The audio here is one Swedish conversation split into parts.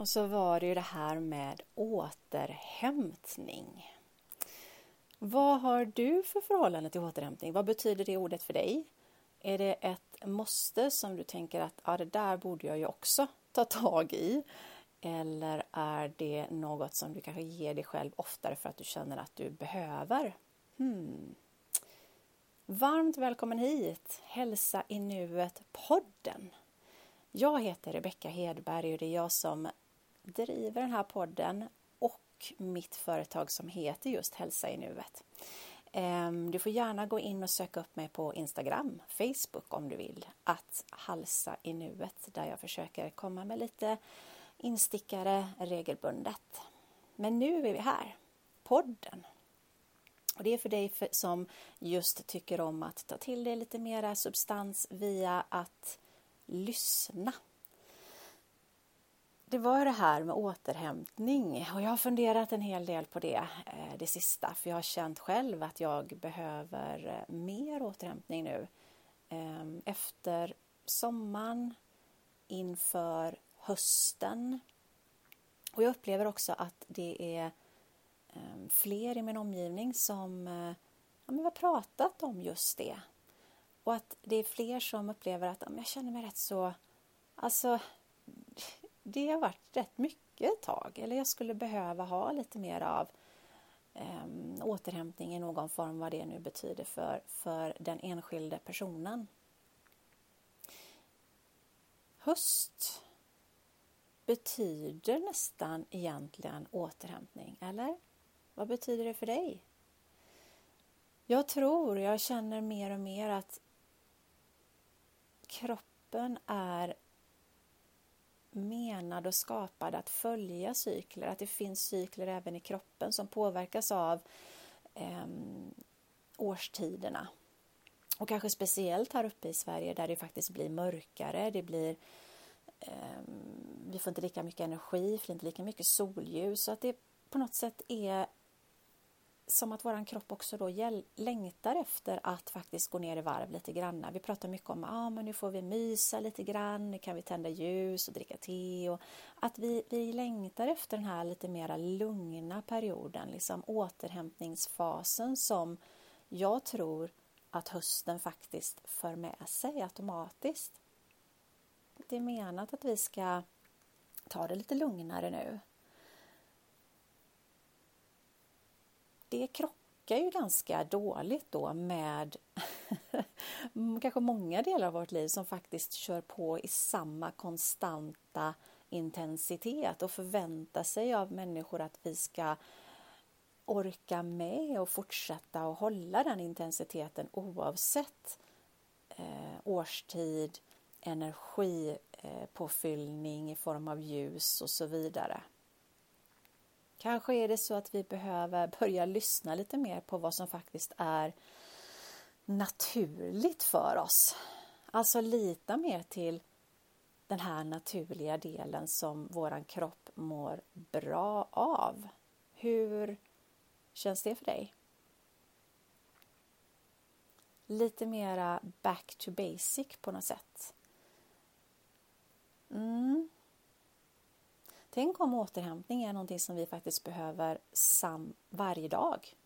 Och så var det ju det här med återhämtning. Vad har du för förhållande till återhämtning? Vad betyder det ordet för dig? Är det ett måste som du tänker att ja, det där borde jag ju också ta tag i? Eller är det något som du kanske ger dig själv oftare för att du känner att du behöver? Hmm. Varmt välkommen hit! Hälsa i nuet-podden. Jag heter Rebecka Hedberg och det är jag som driver den här podden och mitt företag som heter just Hälsa i nuet. Ehm, du får gärna gå in och söka upp mig på Instagram, Facebook om du vill, att halsa i nuet där jag försöker komma med lite instickare regelbundet. Men nu är vi här, podden. Och det är för dig som just tycker om att ta till dig lite mera substans via att lyssna. Det var det här med återhämtning och jag har funderat en hel del på det eh, det sista för jag har känt själv att jag behöver eh, mer återhämtning nu ehm, efter sommaren inför hösten. Och jag upplever också att det är ehm, fler i min omgivning som eh, ja, har pratat om just det. Och att det är fler som upplever att ja, jag känner mig rätt så... Alltså, det har varit rätt mycket ett tag. Eller jag skulle behöva ha lite mer av eh, återhämtning i någon form, vad det nu betyder för, för den enskilde personen. Höst betyder nästan egentligen återhämtning, eller? Vad betyder det för dig? Jag tror, jag känner mer och mer att kroppen är menad och skapad att följa cykler, att det finns cykler även i kroppen som påverkas av eh, årstiderna. Och kanske speciellt här uppe i Sverige där det faktiskt blir mörkare, det blir eh, vi får inte lika mycket energi, vi får inte lika mycket solljus, så att det på något sätt är som att våran kropp också då längtar efter att faktiskt gå ner i varv lite grann. Vi pratar mycket om att ah, men nu får vi mysa lite grann, nu kan vi tända ljus och dricka te. Och att vi, vi längtar efter den här lite mera lugna perioden, liksom återhämtningsfasen som jag tror att hösten faktiskt för med sig automatiskt. Det är menat att vi ska ta det lite lugnare nu. Det krockar ju ganska dåligt då med kanske många delar av vårt liv som faktiskt kör på i samma konstanta intensitet och förväntar sig av människor att vi ska orka med och fortsätta och hålla den intensiteten oavsett eh, årstid, energipåfyllning eh, i form av ljus och så vidare. Kanske är det så att vi behöver börja lyssna lite mer på vad som faktiskt är naturligt för oss. Alltså lita mer till den här naturliga delen som våran kropp mår bra av. Hur känns det för dig? Lite mera back to basic på något sätt. Mm. Tänk om återhämtning är någonting som vi faktiskt behöver sam varje dag.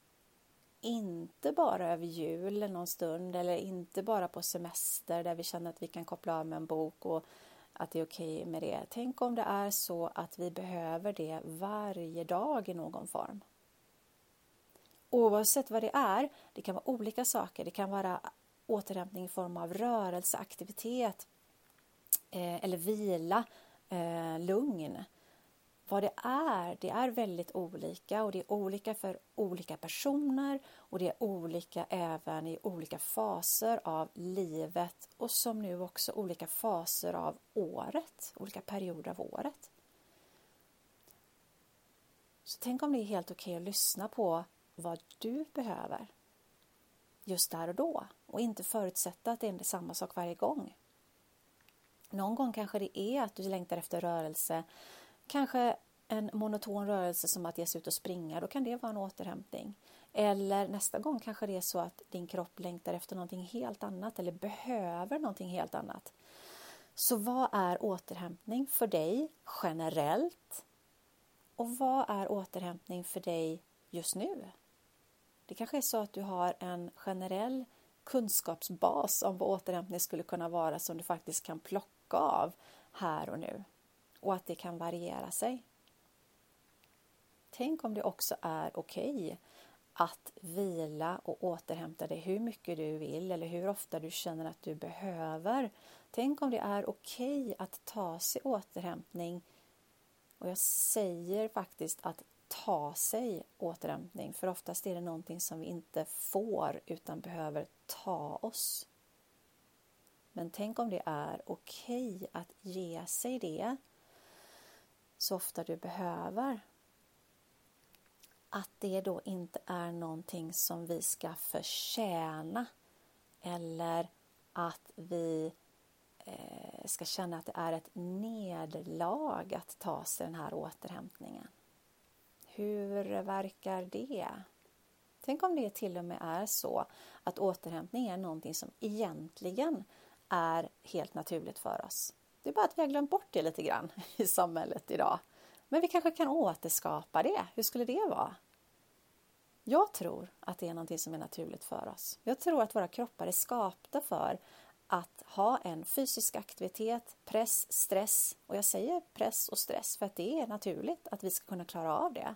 Inte bara över jul någon stund eller inte bara på semester där vi känner att vi kan koppla av med en bok och att det är okej okay med det. Tänk om det är så att vi behöver det varje dag i någon form. Oavsett vad det är, det kan vara olika saker. Det kan vara återhämtning i form av rörelse, aktivitet eh, eller vila, eh, lugn vad det är, det är väldigt olika och det är olika för olika personer och det är olika även i olika faser av livet och som nu också olika faser av året, olika perioder av året. Så tänk om det är helt okej okay att lyssna på vad du behöver just där och då och inte förutsätta att det är samma sak varje gång. Någon gång kanske det är att du längtar efter rörelse kanske en monoton rörelse som att ge sig ut och springa, då kan det vara en återhämtning. Eller nästa gång kanske det är så att din kropp längtar efter någonting helt annat eller behöver någonting helt annat. Så vad är återhämtning för dig generellt? Och vad är återhämtning för dig just nu? Det kanske är så att du har en generell kunskapsbas om vad återhämtning skulle kunna vara som du faktiskt kan plocka av här och nu och att det kan variera sig. Tänk om det också är okej okay att vila och återhämta dig hur mycket du vill eller hur ofta du känner att du behöver. Tänk om det är okej okay att ta sig återhämtning och jag säger faktiskt att ta sig återhämtning för oftast är det någonting som vi inte får utan behöver ta oss. Men tänk om det är okej okay att ge sig det så ofta du behöver. Att det då inte är någonting som vi ska förtjäna eller att vi eh, ska känna att det är ett nederlag att ta sig den här återhämtningen. Hur verkar det? Tänk om det till och med är så att återhämtning är någonting som egentligen är helt naturligt för oss. Det är bara att vi har glömt bort det lite grann i samhället idag. Men vi kanske kan återskapa det. Hur skulle det vara? Jag tror att det är någonting som är naturligt för oss. Jag tror att våra kroppar är skapta för att ha en fysisk aktivitet, press, stress. Och jag säger press och stress för att det är naturligt att vi ska kunna klara av det.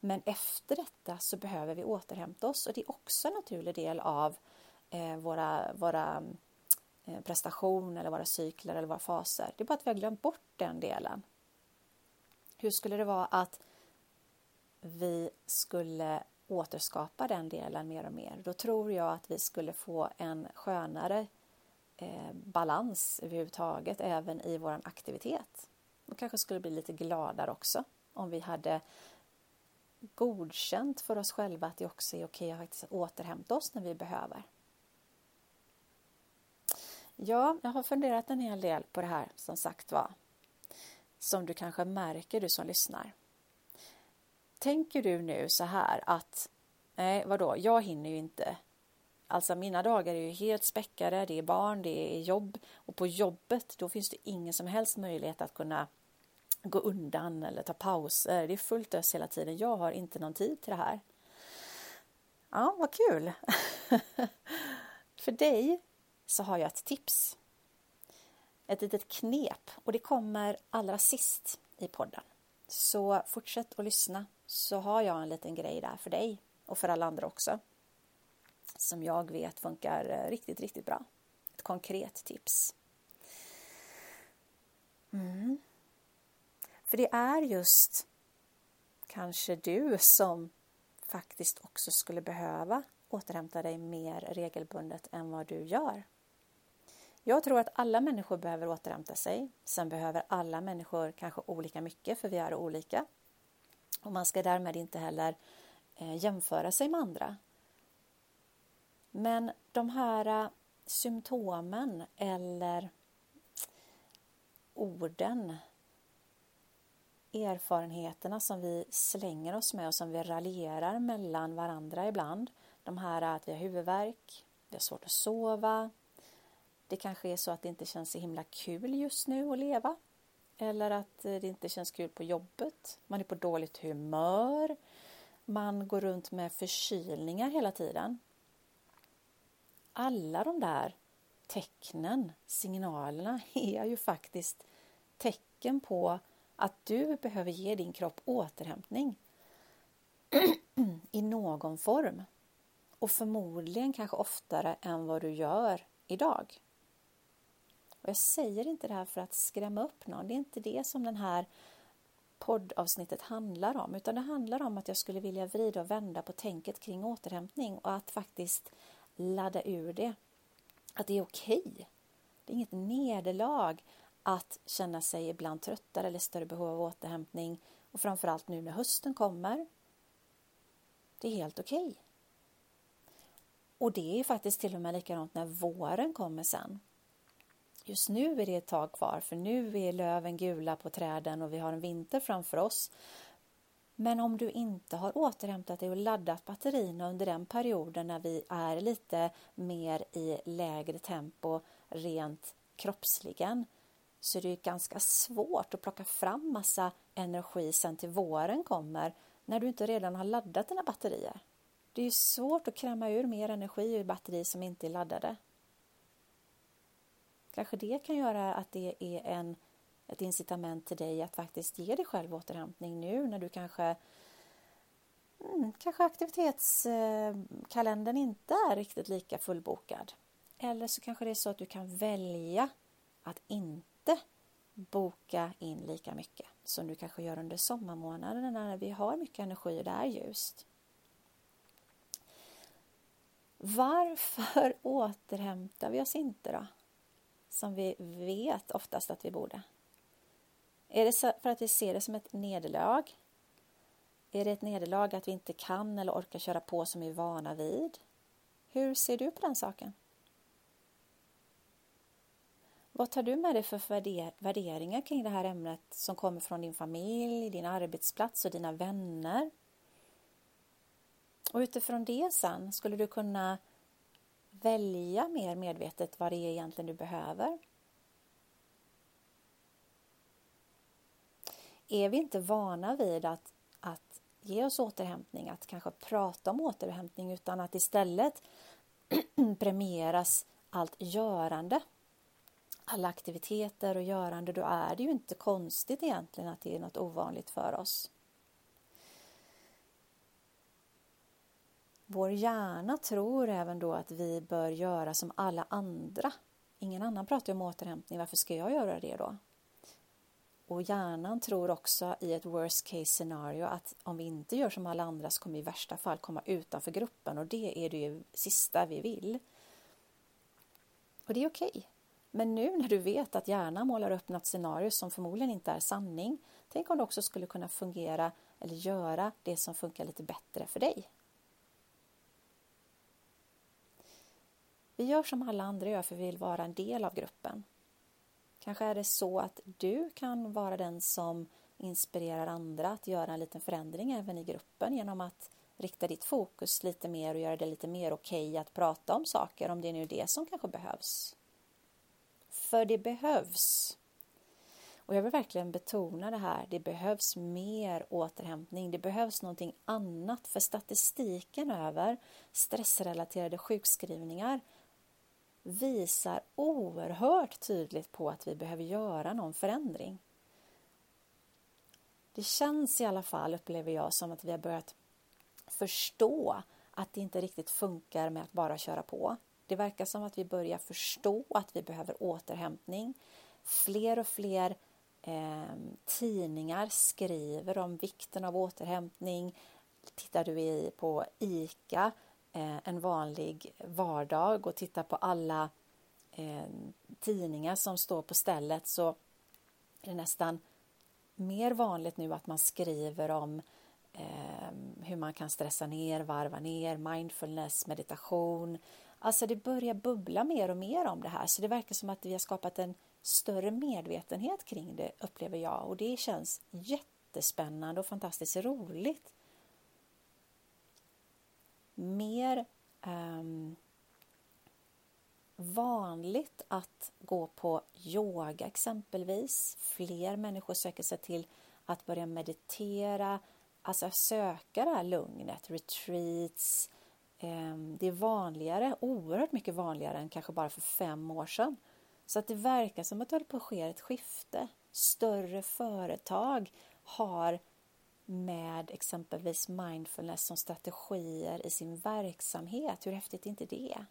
Men efter detta så behöver vi återhämta oss och det är också en naturlig del av eh, våra, våra Eh, prestation eller våra cykler eller våra faser. Det är bara att vi har glömt bort den delen. Hur skulle det vara att vi skulle återskapa den delen mer och mer? Då tror jag att vi skulle få en skönare eh, balans överhuvudtaget även i vår aktivitet. Och kanske skulle bli lite gladare också om vi hade godkänt för oss själva att det också är okej att faktiskt återhämta oss när vi behöver. Ja, jag har funderat en hel del på det här som sagt var. Som du kanske märker du som lyssnar. Tänker du nu så här att nej, vadå, jag hinner ju inte. Alltså mina dagar är ju helt späckade, det är barn, det är jobb och på jobbet då finns det ingen som helst möjlighet att kunna gå undan eller ta pauser. Det är fullt ös hela tiden. Jag har inte någon tid till det här. Ja, vad kul! För dig så har jag ett tips. Ett litet knep och det kommer allra sist i podden. Så fortsätt att lyssna så har jag en liten grej där för dig och för alla andra också. Som jag vet funkar eh, riktigt, riktigt bra. Ett konkret tips. Mm. För det är just kanske du som faktiskt också skulle behöva återhämta dig mer regelbundet än vad du gör. Jag tror att alla människor behöver återhämta sig. Sen behöver alla människor kanske olika mycket för vi är olika. Och man ska därmed inte heller eh, jämföra sig med andra. Men de här eh, symptomen eller orden erfarenheterna som vi slänger oss med och som vi raljerar mellan varandra ibland. De här eh, att vi har huvudvärk, vi har svårt att sova. Det kanske är så att det inte känns så himla kul just nu att leva. Eller att eh, det inte känns kul på jobbet. Man är på dåligt humör. Man går runt med förkylningar hela tiden. Alla de där tecknen, signalerna, är ju faktiskt tecken på att du behöver ge din kropp återhämtning i någon form och förmodligen kanske oftare än vad du gör idag. Och jag säger inte det här för att skrämma upp någon. Det är inte det som den här poddavsnittet handlar om utan det handlar om att jag skulle vilja vrida och vända på tänket kring återhämtning och att faktiskt ladda ur det. Att det är okej. Okay. Det är inget nederlag att känna sig ibland tröttare eller större behov av återhämtning och framförallt nu när hösten kommer. Det är helt okej. Okay. Och det är faktiskt till och med likadant när våren kommer sen. Just nu är det ett tag kvar för nu är löven gula på träden och vi har en vinter framför oss. Men om du inte har återhämtat dig och laddat batterierna under den perioden när vi är lite mer i lägre tempo rent kroppsligen så är det ganska svårt att plocka fram massa energi sen till våren kommer när du inte redan har laddat dina batterier. Det är svårt att kräma ur mer energi ur batterier som inte är laddade. Kanske det kan göra att det är en, ett incitament till dig att faktiskt ge dig själv återhämtning nu när du kanske mm, kanske aktivitetskalendern inte är riktigt lika fullbokad. Eller så kanske det är så att du kan välja att inte boka in lika mycket som du kanske gör under sommarmånaderna när vi har mycket energi och det är ljust. Varför återhämtar vi oss inte då? Som vi vet oftast att vi borde. Är det för att vi ser det som ett nederlag? Är det ett nederlag att vi inte kan eller orkar köra på som vi är vana vid? Hur ser du på den saken? Vad tar du med dig för värderingar kring det här ämnet som kommer från din familj, din arbetsplats och dina vänner? Och utifrån det sen, skulle du kunna välja mer medvetet vad det är egentligen du behöver? Är vi inte vana vid att, att ge oss återhämtning, att kanske prata om återhämtning utan att istället premieras allt görande alla aktiviteter och görande, då är det ju inte konstigt egentligen att det är något ovanligt för oss. Vår hjärna tror även då att vi bör göra som alla andra. Ingen annan pratar om återhämtning, varför ska jag göra det då? Och hjärnan tror också i ett worst case scenario att om vi inte gör som alla andra så kommer vi i värsta fall komma utanför gruppen och det är det ju sista vi vill. Och det är okej. Okay. Men nu när du vet att hjärnan målar upp något scenario som förmodligen inte är sanning, tänk om det också skulle kunna fungera eller göra det som funkar lite bättre för dig. Vi gör som alla andra gör för vi vill vara en del av gruppen. Kanske är det så att du kan vara den som inspirerar andra att göra en liten förändring även i gruppen genom att rikta ditt fokus lite mer och göra det lite mer okej okay att prata om saker om det är nu det som kanske behövs. För det behövs. Och jag vill verkligen betona det här. Det behövs mer återhämtning. Det behövs någonting annat för statistiken över stressrelaterade sjukskrivningar visar oerhört tydligt på att vi behöver göra någon förändring. Det känns i alla fall, upplever jag, som att vi har börjat förstå att det inte riktigt funkar med att bara köra på. Det verkar som att vi börjar förstå att vi behöver återhämtning. Fler och fler eh, tidningar skriver om vikten av återhämtning. Tittar du i, på ICA eh, Eh, en vanlig vardag och tittar på alla eh, tidningar som står på stället så är det nästan mer vanligt nu att man skriver om eh, hur man kan stressa ner, varva ner, mindfulness, meditation, Alltså det börjar bubbla mer och mer om det här så det verkar som att vi har skapat en större medvetenhet kring det upplever jag och det känns jättespännande och fantastiskt roligt. Mer um, vanligt att gå på yoga exempelvis. Fler människor söker sig till att börja meditera, alltså söka det här lugnet, retreats, ehm, det är vanligare, oerhört mycket vanligare än kanske bara för fem år sedan. Så att det verkar som att det håller på att ske ett skifte. Större företag har med exempelvis mindfulness som strategier i sin verksamhet. Hur häftigt är inte det?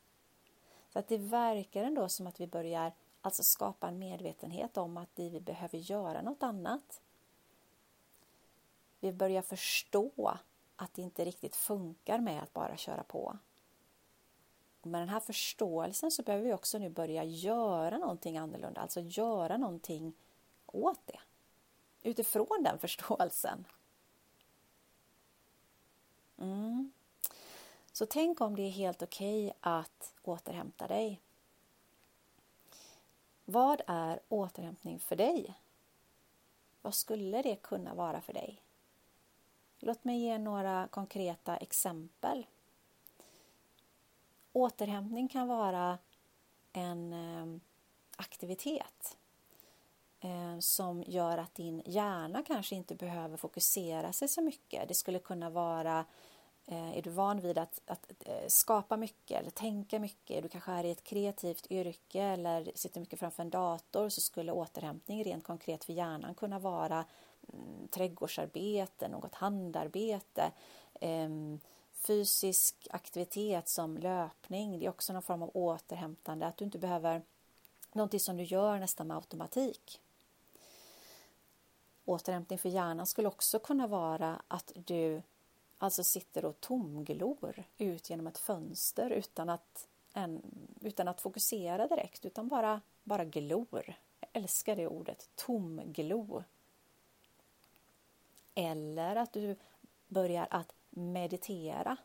Så att det verkar ändå som att vi börjar alltså skapa en medvetenhet om att vi behöver göra något annat. Vi börjar förstå att det inte riktigt funkar med att bara köra på. Och med den här förståelsen så behöver vi också nu börja göra någonting annorlunda, alltså göra någonting åt det. Utifrån den förståelsen. Mm. Så tänk om det är helt okej okay att återhämta dig. Vad är återhämtning för dig? Vad skulle det kunna vara för dig? Låt mig ge några konkreta exempel. Återhämtning kan vara en eh, aktivitet eh, som gör att din hjärna kanske inte behöver fokusera sig så mycket. Det skulle kunna vara eh, är du van vid att, att, eh, skapa mycket eller tänka mycket, du kanske är i ett kreativt yrke eller sitter mycket framför en dator så skulle återhämtning rent konkret för hjärnan kunna vara mm, trädgårdsarbete, något handarbete, ehm, fysisk aktivitet som löpning. Det är också någon form av återhämtande, att du inte behöver någonting som du gör nästan med automatik. Återhämtning för hjärnan skulle också kunna vara att du alltså sitter och tomglor ut genom ett fönster utan att, en, utan att fokusera direkt, utan bara, bara glor. Jag älskar det ordet, tomglo. Eller att du börjar att meditera.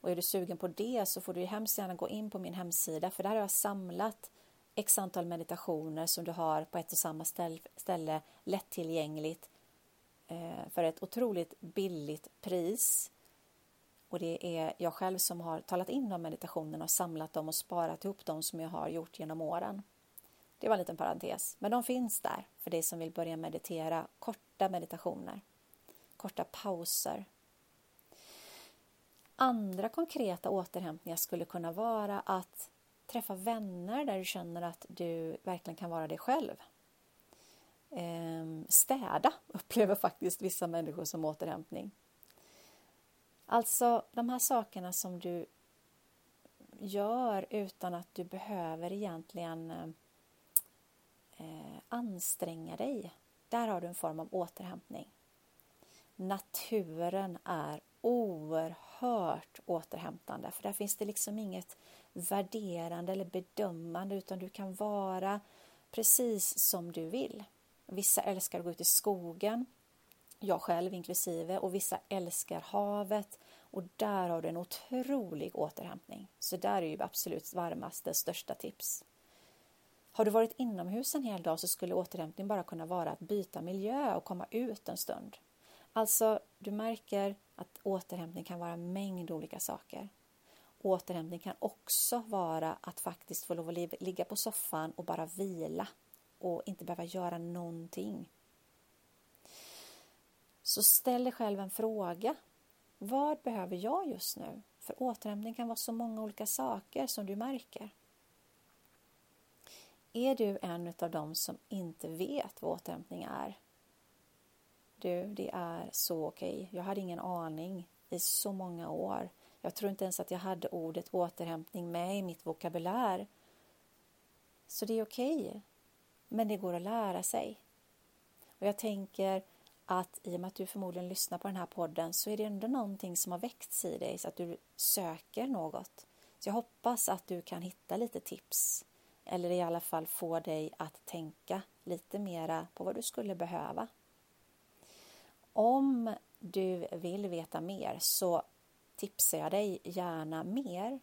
Och är du sugen på det så får du hemskt gärna gå in på min hemsida för där har jag samlat x antal meditationer som du har på ett och samma ställe lättillgängligt eh, för ett otroligt billigt pris. Och det är jag själv som har talat in de meditationerna och samlat dem och sparat ihop dem som jag har gjort genom åren. Det var en liten parentes, men de finns där för dig som vill börja meditera, korta meditationer, korta pauser Andra konkreta återhämtningar skulle kunna vara att träffa vänner där du känner att du verkligen kan vara dig själv. Ehm, städa upplever faktiskt vissa människor som återhämtning. Alltså de här sakerna som du gör utan att du behöver egentligen eh, anstränga dig. Där har du en form av återhämtning. Naturen är oerhört återhämtande för där finns det liksom inget värderande eller bedömande utan du kan vara precis som du vill. Vissa älskar att gå ut i skogen, jag själv inklusive, och vissa älskar havet och där har du en otrolig återhämtning. Så där är ju absolut varmaste, största tips. Har du varit inomhus en hel dag så skulle återhämtning bara kunna vara att byta miljö och komma ut en stund. Alltså, du märker att återhämtning kan vara en mängd olika saker. Återhämtning kan också vara att faktiskt få lov att ligga på soffan och bara vila och inte behöva göra någonting. Så ställ dig själv en fråga. Vad behöver jag just nu? För återhämtning kan vara så många olika saker som du märker. Är du en av dem som inte vet vad återhämtning är? Du, det är så okej. Okay. Jag hade ingen aning i så många år. Jag tror inte ens att jag hade ordet återhämtning med i mitt vokabulär. Så det är okej. Okay. Men det går att lära sig. Och jag tänker att i och med att du förmodligen lyssnar på den här podden så är det ändå någonting som har väckts i dig så att du söker något. Så jag hoppas att du kan hitta lite tips eller i alla fall få dig att tänka lite mera på vad du skulle behöva. Om du vill veta mer så tipsar jag dig gärna mer.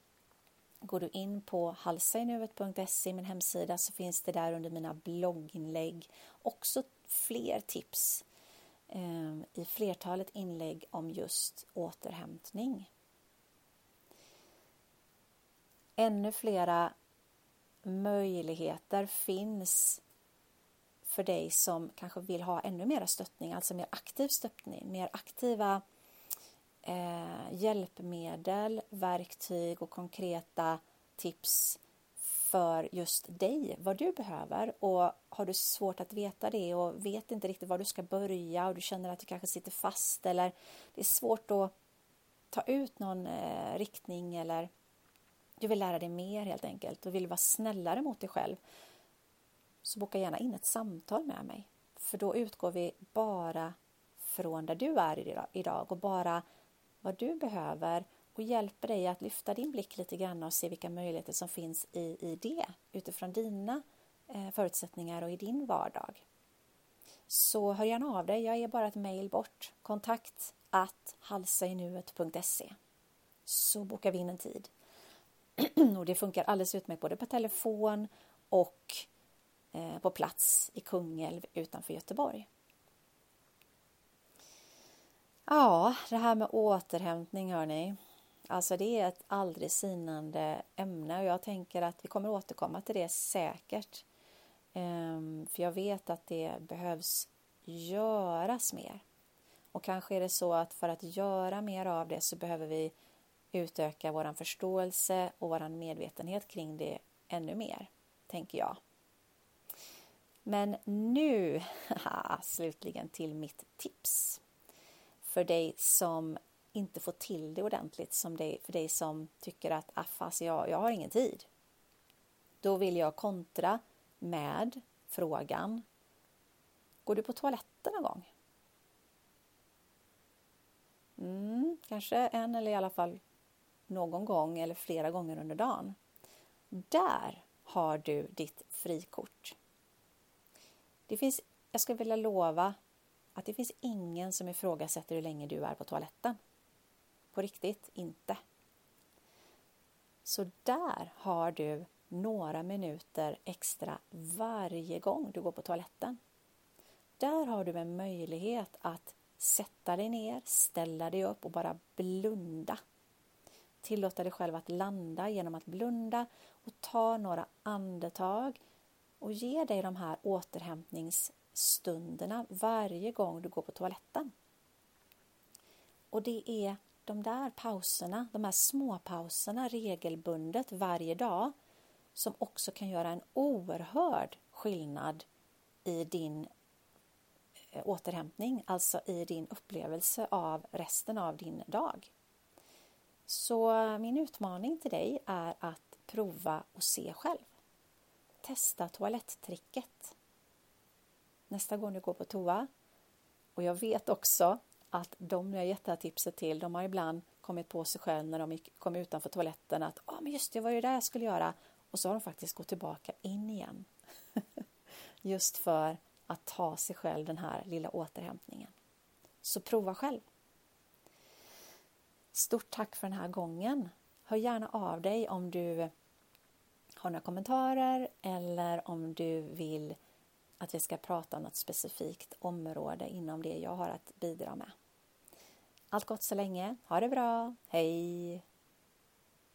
Går du in på halsainuvet.se, min hemsida, så finns det där under mina blogginlägg också fler tips eh, i flertalet inlägg om just återhämtning. Ännu flera möjligheter finns för dig som kanske vill ha ännu mer stöttning, alltså mer aktiv stöttning, mer aktiva eh, hjälpmedel, verktyg och konkreta tips för just dig, vad du behöver. Och har du svårt att veta det och vet inte riktigt var du ska börja och du känner att du kanske sitter fast eller det är svårt att ta ut någon eh, riktning eller du vill lära dig mer helt enkelt och vill vara snällare mot dig själv så boka gärna in ett samtal med mig. För då utgår vi bara från där du är idag och bara vad du behöver och hjälper dig att lyfta din blick lite grann och se vilka möjligheter som finns i, i det utifrån dina eh, förutsättningar och i din vardag. Så hör gärna av dig. Jag är bara ett mejl bort. Kontakt att halsainuet.se så bokar vi in en tid. och det funkar alldeles utmärkt både på telefon och Eh, på plats i Kungälv utanför Göteborg. Ja, det här med återhämtning hörni. Alltså det är ett aldrig sinande ämne och jag tänker att vi kommer återkomma till det säkert. Ehm, för jag vet att det behövs göras mer. Och kanske är det så att för att göra mer av det så behöver vi utöka vår förståelse och vår medvetenhet kring det ännu mer, tänker jag. Men nu, slutligen till mitt tips. För dig som inte får till det ordentligt, som dig, för dig som tycker att ah, affas, jag, jag har ingen tid. Då vill jag kontra med frågan Går du på toaletten någon gång? Mm, kanske en eller i alla fall någon gång eller flera gånger under dagen. Där har du ditt frikort. Det finns, jag skulle vilja lova att det finns ingen som ifrågasätter hur länge du är på toaletten. På riktigt, inte. Så där har du några minuter extra varje gång du går på toaletten. Där har du en möjlighet att sätta dig ner, ställa dig upp och bara blunda. Tillåta dig själv att landa genom att blunda och ta några andetag och ge dig de här återhämtningsstunderna varje gång du går på toaletten. Och det är de där pauserna, de här små pauserna regelbundet varje dag som också kan göra en oerhörd skillnad i din eh, återhämtning, alltså i din upplevelse av resten av din dag. Så min utmaning till dig är att prova och se själv. Testa toaletttricket nästa gång du går på toa. Och jag vet också att de jag gett det här tipset till, de har ibland kommit på sig själv när de kom utanför toaletten att ah, men just det, var ju det jag skulle göra. Och så har de faktiskt gått tillbaka in igen. just för att ta sig själv den här lilla återhämtningen. Så prova själv. Stort tack för den här gången. Hör gärna av dig om du har några kommentarer eller om du vill att vi ska prata om något specifikt område inom det jag har att bidra med. Allt gott så länge. Ha det bra. Hej!